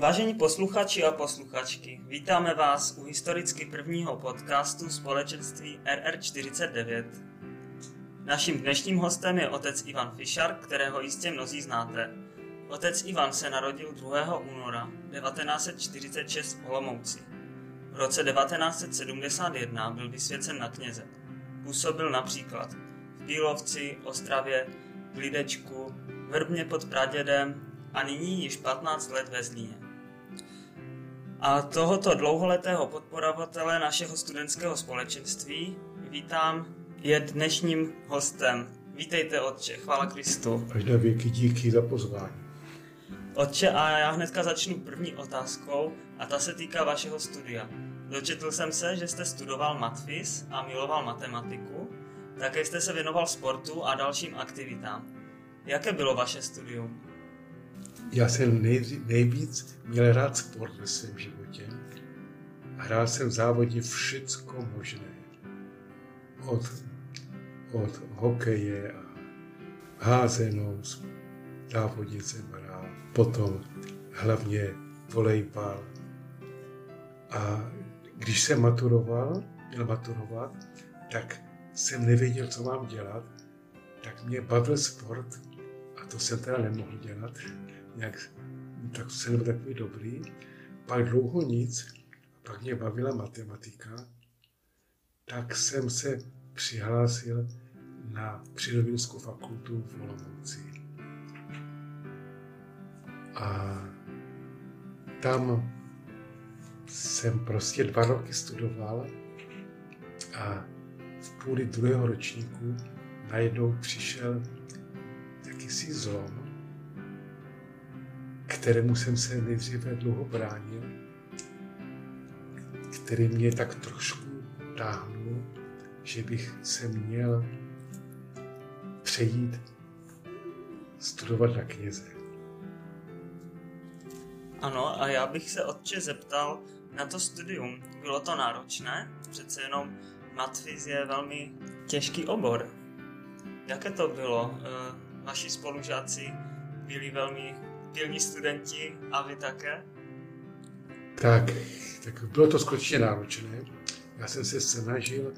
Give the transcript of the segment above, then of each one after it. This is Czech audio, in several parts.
Vážení posluchači a posluchačky, vítáme vás u historicky prvního podcastu společenství RR49. Naším dnešním hostem je otec Ivan Fischar, kterého jistě mnozí znáte. Otec Ivan se narodil 2. února 1946 v Olomouci. V roce 1971 byl vysvěcen na kněze. Působil například v Pílovci, Ostravě, v Lidečku, Vrbně pod Pradědem a nyní již 15 let ve Zlíně. A tohoto dlouholetého podporovatele našeho studentského společenství vítám, je dnešním hostem. Vítejte, otče, chvála Kristu. Až na věky díky za pozvání. Otče, a já hnedka začnu první otázkou a ta se týká vašeho studia. Dočetl jsem se, že jste studoval matfis a miloval matematiku, také jste se věnoval sportu a dalším aktivitám. Jaké bylo vaše studium? Já jsem nejvíc měl rád sport ve svém životě. Hrál jsem v závodě všecko možné. Od, od hokeje a házenou závodě jsem hrál. Potom hlavně volejbal. A když jsem maturoval, měl maturovat, tak jsem nevěděl, co mám dělat, tak mě bavil sport a to jsem teda nemohl dělat nějak, tak jsem byl takový dobrý. Pak dlouho nic, pak mě bavila matematika, tak jsem se přihlásil na Přírodovědeckou fakultu v Olomouci. A tam jsem prostě dva roky studoval a v půli druhého ročníku najednou přišel jakýsi zlom, kterému jsem se nejdříve dlouho bránil, který mě tak trošku táhnul, že bych se měl přejít studovat na kněze. Ano, a já bych se otče zeptal na to studium. Bylo to náročné? Přece jenom matfiz je velmi těžký obor. Jaké to bylo? Eh, vaši spolužáci byli velmi pilní studenti a vy také? Tak, tak bylo to skutečně náročné. Já jsem se snažil,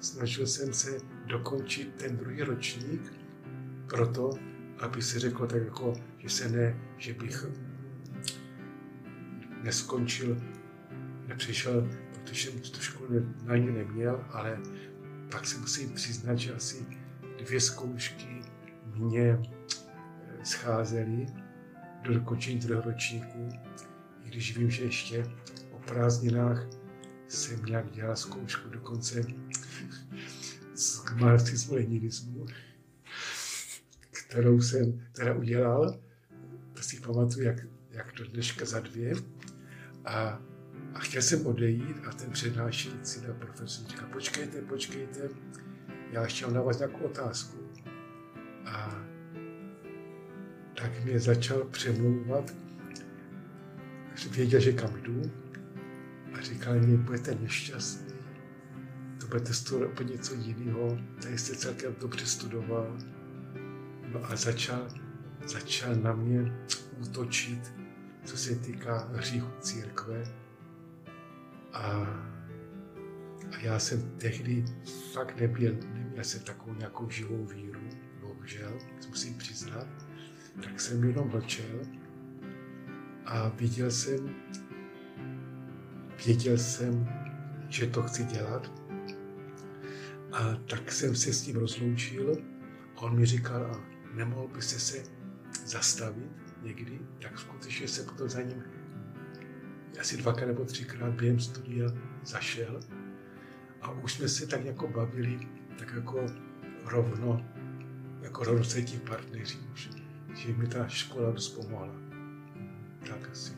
snažil jsem se dokončit ten druhý ročník, proto, aby se řeklo tak jako, že se ne, že bych neskončil, nepřišel, protože jsem tu školu na ní neměl, ale pak si musím přiznat, že asi dvě zkoušky mě scházely do dokončení druhého ročníku, i když vím, že ještě o prázdninách jsem nějak dělal zkoušku dokonce z marxismu leninismu, kterou jsem teda udělal, to si pamatuju, jak, jak do dneška za dvě. A, a chtěl jsem odejít a ten přednášející na profesor říká, počkejte, počkejte, já ještě mám na vás nějakou otázku. A tak mě začal přemlouvat. Věděl, že kam jdu a říkal mi, budete nešťastný, to budete studovat úplně něco jiného, tady jste celkem dobře studoval. No a začal, začal na mě útočit, co se týká hříchu církve. A, a já jsem tehdy fakt nebyl, neměl jsem takovou nějakou živou víru, bohužel, musím přiznat tak jsem jenom mlčel a viděl jsem, věděl jsem, že to chci dělat. A tak jsem se s ním rozloučil. On mi říkal, a nemohl byste se zastavit někdy, tak skutečně se potom za ním asi dvakrát nebo třikrát během studia zašel a už jsme se tak jako bavili, tak jako rovno, jako rovnocení partneři už že mi ta škola dost pomohla. Tak asi.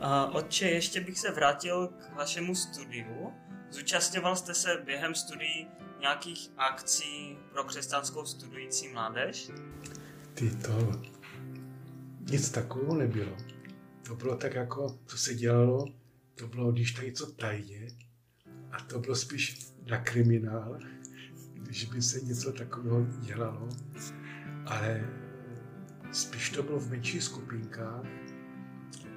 A otče, ještě bych se vrátil k vašemu studiu. Zúčastňoval jste se během studií nějakých akcí pro křesťanskou studující mládež? Ty to... Nic takového nebylo. To bylo tak jako, co se dělalo, to bylo, když tady něco tajně, a to bylo spíš na kriminál, když by se něco takového dělalo. Ale Spíš to bylo v menších skupinkách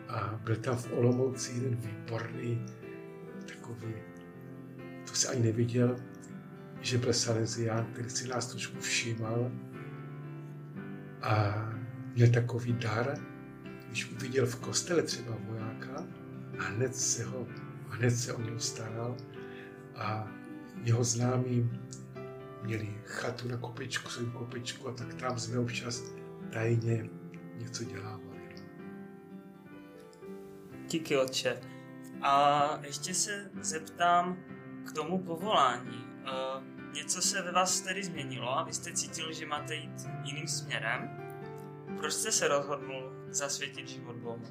A byl tam v Olomouci jeden výborný, takový, to se ani neviděl, že byl Salesián, který si nás trošku všímal a měl takový dar, když uviděl v kostele třeba vojáka a hned se, ho, hned se o něho staral a jeho známí měli chatu na kopečku, svou kopečku a tak tam jsme občas tajně něco dělávali. Díky, otče. A ještě se zeptám k tomu povolání. Uh, něco se ve vás tedy změnilo a vy jste cítil, že máte jít jiným směrem. Proč jste se rozhodl zasvětit život Bohu?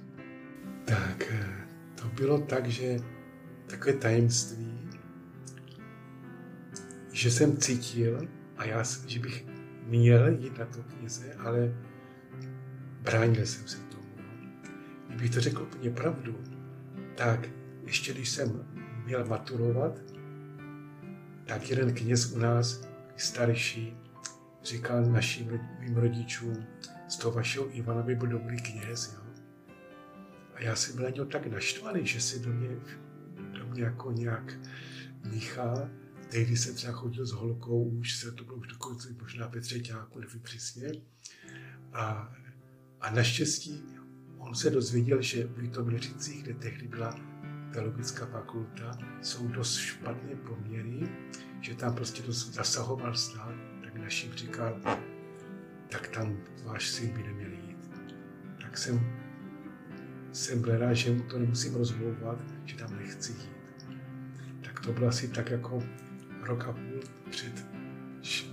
Tak, eh, to bylo tak, že takové tajemství, že jsem cítil, a já, že bych měl jít na to knize, ale bránil jsem se tomu. Kdybych to řekl úplně pravdu, tak ještě když jsem měl maturovat, tak jeden kněz u nás, starší, říkal našim mým rodičům, z toho vašeho Ivana by byl dobrý kněz, jo. A já jsem byl na něho tak naštvaný, že si do mě, do mě jako nějak míchá. Tehdy jsem třeba chodil s holkou, už se to bylo už dokonce možná ve třetíku, nevím přesně. A, a naštěstí on se dozvěděl, že v Litoměřicích, kde tehdy byla teologická fakulta, jsou dost špatné poměry, že tam prostě dost zasahoval stát, tak naším říkal, tak tam váš syn by neměl jít. Tak jsem, jsem byl rád, že mu to nemusím rozmlouvat, že tam nechci jít. Tak to bylo asi tak jako rok a půl před,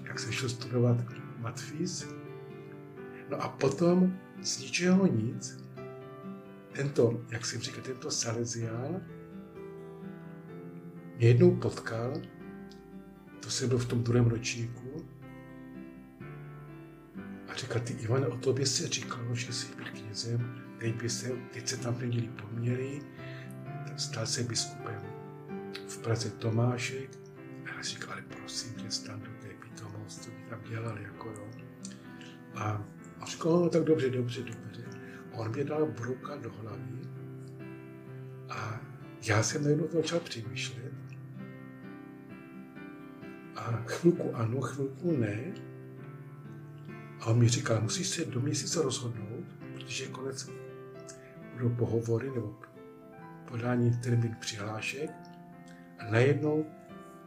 jak jsem šel studovat matfíz. No a potom z ničeho nic, tento, jak jsem říkal, tento Salesián mě jednou potkal, to jsem byl v tom druhém ročníku, a říkal, ty Ivane, o tobě se říkalo, že jsi byl knězem, teď, by se, teď se tam neměli poměry, stal se biskupem v Praze Tomášek, já říkal, prosím tě, stan do té pitomost, co by tam dělal, jako jo. A, a říkal, no tak dobře, dobře, dobře. On mě dal brouka do hlavy a já jsem najednou začal přemýšlet. A chvilku ano, chvilku ne. A on mi říkal, musíš se do měsíce rozhodnout, protože konec budou pohovory nebo podání termín přihlášek. A najednou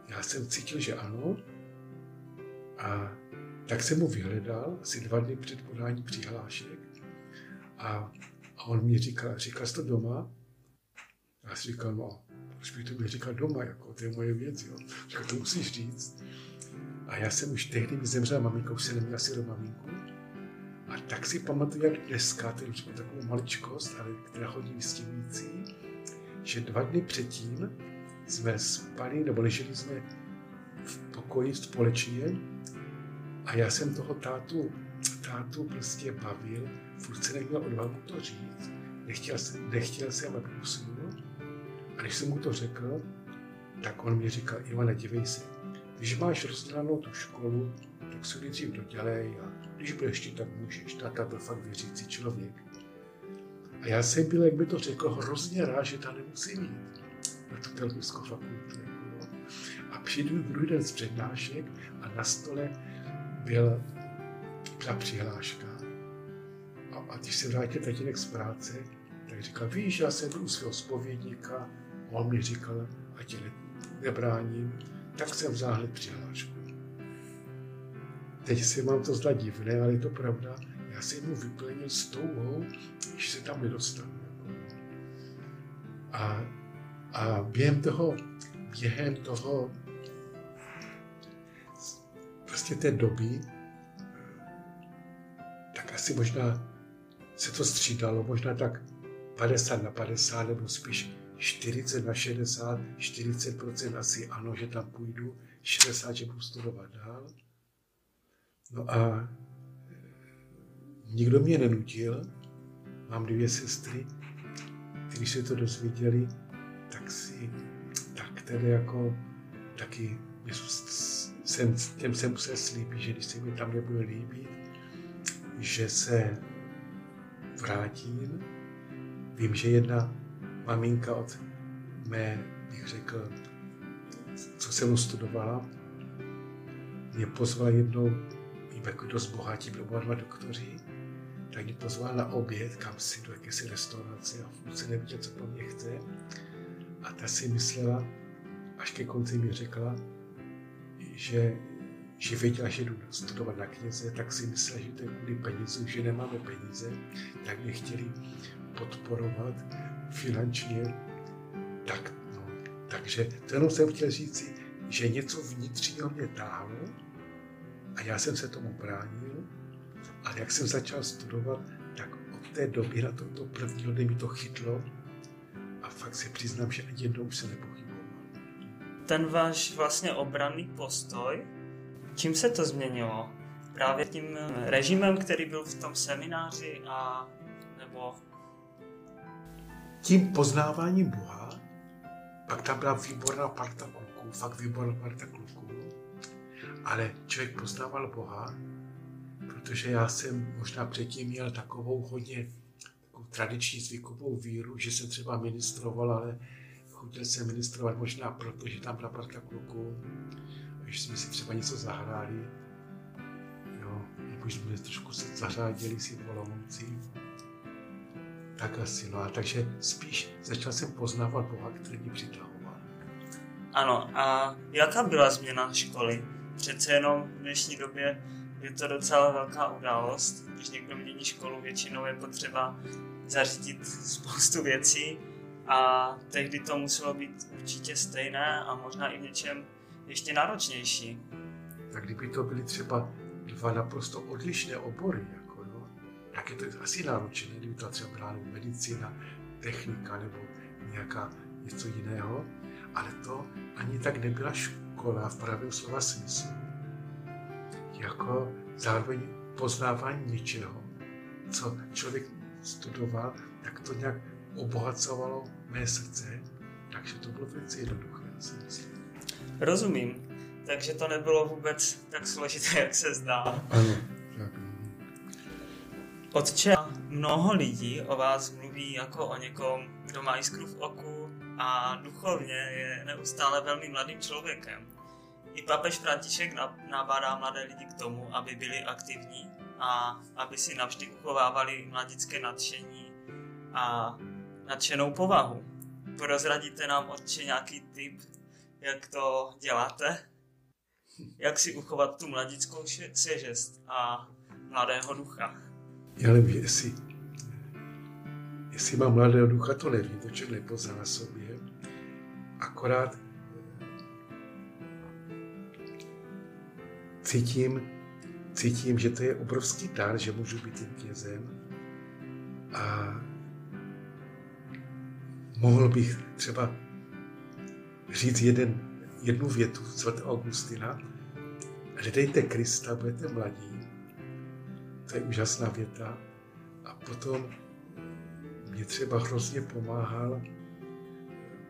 já jsem cítil, že ano. A tak jsem mu vyhledal asi dva dny před podání přihlášek. A, a on mi říkal, říkal jsi to doma? Já si říkal, no, proč bych to mi říkal doma, jako to je moje věc, jo. Říkal, to musíš říct. A já jsem už tehdy mi zemřela maminka, už se neměla asi do maminku. A tak si pamatuju, jak dneska, to je takovou maličkost, ale která chodí vystihující, že dva dny předtím jsme spali, nebo leželi jsme v pokoji společně a já jsem toho tátu, tátu prostě bavil, furt se neměl odvahu to říct, nechtěl, nechtěl jsem, aby usnul. A když jsem mu to řekl, tak on mi říkal, Ivane, dívej se, když máš rozdělanou tu školu, tak se nejdřív dodělej a když budeš chtít, tak můžeš. Táta byl fakt věřící člověk. A já jsem byl, jak by to řekl, hrozně rád, že tam nemusím jít teologickou fakultu. Jako, a přijdu druhý den z přednášek a na stole byl, byla přihláška. A, a když se vrátil tatínek z práce, tak říkal, víš, já jsem u svého spovědníka, on mi říkal, ať tě ne, nebráním, tak jsem vzal přihlášku. Teď si mám to zdá divné, ale je to pravda. Já jsem mu vyplnil s touhou, když se tam nedostanu. A, a během toho, během toho prostě té doby, tak asi možná se to střídalo, možná tak 50 na 50, nebo spíš 40 na 60, 40% asi ano, že tam půjdu, 60, že budu studovat dál. No a nikdo mě nenutil, mám dvě sestry, když se to dozvěděli, tak si, tak tedy jako taky jsem, těm jsem musel slíbit, že když se mi tam nebude líbit, že se vrátím. vím, že jedna maminka od mé, bych řekl, co jsem studovala, mě pozvala jednou, vím, jako dost bohatí, byli oba dva doktoři, tak mě pozval na oběd, kam si do jakési restaurace a se nevěděl, co po mně chce. A ta si myslela, až ke konci mi řekla, že, že věděla, že jdu studovat na kněze, tak si myslela, že to je kvůli penězům, že nemáme peníze, tak mě chtěli podporovat finančně. Tak, no, takže to jenom jsem chtěl říct, že něco vnitřního mě táhlo a já jsem se tomu bránil, ale jak jsem začal studovat, tak od té doby na tomto prvního dne mi to chytlo a fakt si přiznám, že ani jednou se nepochyboval. Ten váš vlastně obranný postoj, čím se to změnilo? Právě tím režimem, který byl v tom semináři a nebo... Tím poznáváním Boha, pak tam byla výborná parta kluků, fakt výborná parta kluků, ale člověk poznával Boha, protože já jsem možná předtím měl takovou hodně tradiční zvykovou víru, že jsem třeba ministroval, ale chtěl jsem ministrovat možná proto, že tam byla parta kluků, že jsme si třeba něco zahráli, jo, jako jsme trošku se zařádili si volomoucí, tak asi, no a takže spíš začal jsem poznávat Boha, který mě přitahoval. Ano, a jaká byla změna školy? Přece jenom v dnešní době je to docela velká událost. Když někdo mění školu, většinou je potřeba zařídit spoustu věcí a tehdy to muselo být určitě stejné a možná i v něčem ještě náročnější. Tak kdyby to byly třeba dva naprosto odlišné obory, jako no, tak je to asi náročné, kdyby to třeba byla medicína, technika nebo nějaká něco jiného, ale to ani tak nebyla škola v pravém slova smyslu jako zároveň poznávání něčeho, co člověk studoval, tak to nějak obohacovalo mé srdce, takže to bylo velice jednoduché. Rozumím. Takže to nebylo vůbec tak složité, jak se zdá. Ano, tak. No. Otče, mnoho lidí o vás mluví jako o někom, kdo má jiskru v oku a duchovně je neustále velmi mladým člověkem. I papež František nabádá mladé lidi k tomu, aby byli aktivní a aby si navždy uchovávali mladické nadšení a nadšenou povahu. Prozradíte nám určitě nějaký tip, jak to děláte? Jak si uchovat tu mladickou svěžest a mladého ducha? Já nevím, jestli, jestli mám mladého ducha, to nevím, to člověk nepozná na sobě. Akorát cítím, cítím, že to je obrovský dar, že můžu být tím knězem. A mohl bych třeba říct jeden, jednu větu sv. Augustina. Hledejte Krista, budete mladí. To je úžasná věta. A potom mě třeba hrozně pomáhal,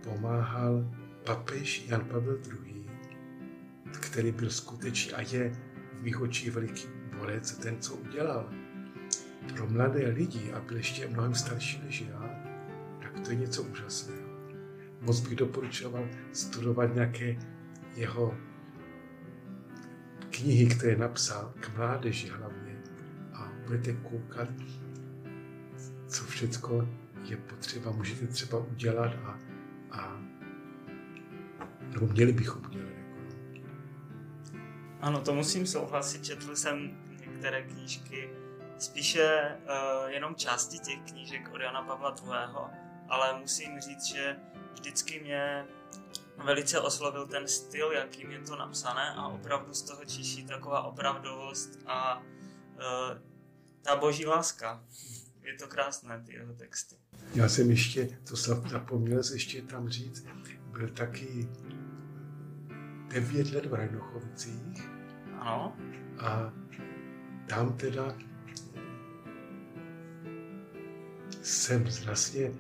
pomáhal papež Jan Pavel II který byl skutečný a je v mých očích veliký borec, ten, co udělal pro mladé lidi a byl ještě mnohem starší než já, tak to je něco úžasného. Moc bych doporučoval studovat nějaké jeho knihy, které napsal k mládeži hlavně a budete koukat, co všechno je potřeba, můžete třeba udělat a, a nebo měli bychom udělat. Ano, to musím souhlasit, četl jsem některé knížky, spíše uh, jenom části těch knížek od Jana Pavla II., ale musím říct, že vždycky mě velice oslovil ten styl, jakým je to napsané a opravdu z toho čiší taková opravdovost a uh, ta boží láska. Je to krásné, ty jeho texty. Já jsem ještě, to jsem zapomněl ještě tam říct, byl taky devět let v Rajnochovicích. Ano. A tam teda jsem vlastně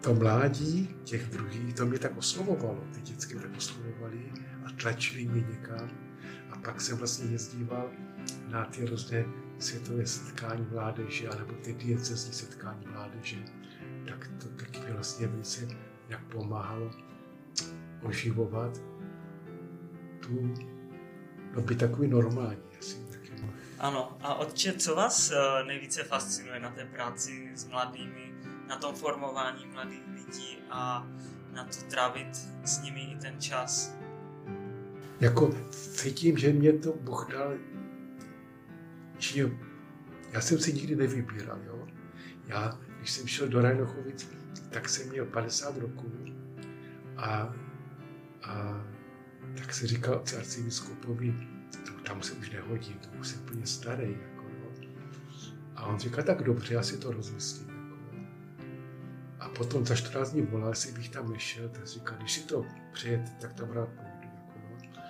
to mládí těch druhých, to mě tak oslovovalo. Ty dětské tak oslovovali a tlačili mě někam. A pak jsem vlastně jezdíval na ty různé světové setkání mládeže, anebo ty diecezní setkání mládeže, tak to taky vlastně velice jak pomáhalo oživovat tu, no by takový normální asi. Ano, a otče, co vás eh, nejvíce fascinuje na té práci s mladými, na tom formování mladých lidí a na to trávit s nimi i ten čas? Jako cítím, že mě to Bůh dal, že já jsem si nikdy nevybíral, jo. Já, když jsem šel do Rajnochovic, tak jsem měl 50 roků a, a tak se říkal arcibiskupovi, to tam se už nehodí, to už jsem úplně starý. Jako, no. A on říká, tak dobře, já si to rozmyslím. Jako, no. A potom za 14 dní volal, jestli bych tam nešel, tak říká, když si to přijete, tak tam rád půjdu. Jako, no.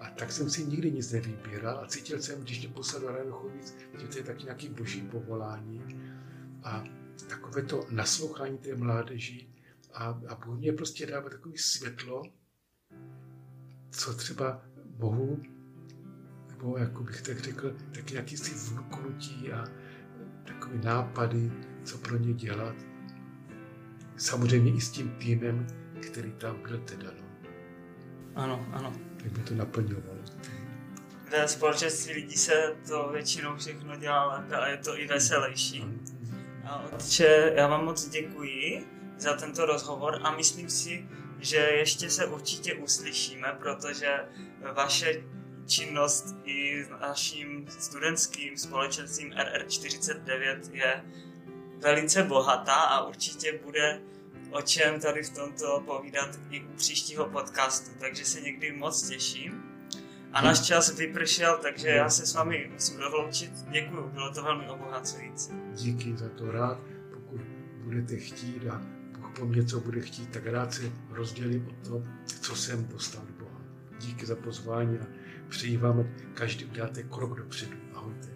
A tak jsem si nikdy nic nevybíral a cítil jsem, když mě poslal do Ranochovic, že to je taky nějaký boží povolání. A takové to naslouchání té mládeži a, a Bůh mě prostě dává takový světlo, co třeba mohu, nebo jako bych tak řekl, tak jakýsi vnuknutí a takové nápady, co pro ně dělat. Samozřejmě i s tím týmem, který tam byl teda. No. Ano, ano. Tak by to naplňovalo. Ve společenství lidí se to většinou všechno dělá lépe a je to i veselější. A otče, já vám moc děkuji za tento rozhovor a myslím si, že ještě se určitě uslyšíme, protože vaše činnost i naším studentským společenstvím RR49 je velice bohatá a určitě bude o čem tady v tomto povídat i u příštího podcastu, takže se někdy moc těším. A náš čas vypršel, takže já se s vámi musím rozloučit. Děkuji, bylo to velmi obohacující. Díky za to rád, pokud budete chtít a po mě, co bude chtít, tak rád se rozdělím o to, co jsem dostal od Boha. Díky za pozvání a přeji vám, každý uděláte krok dopředu. Ahojte.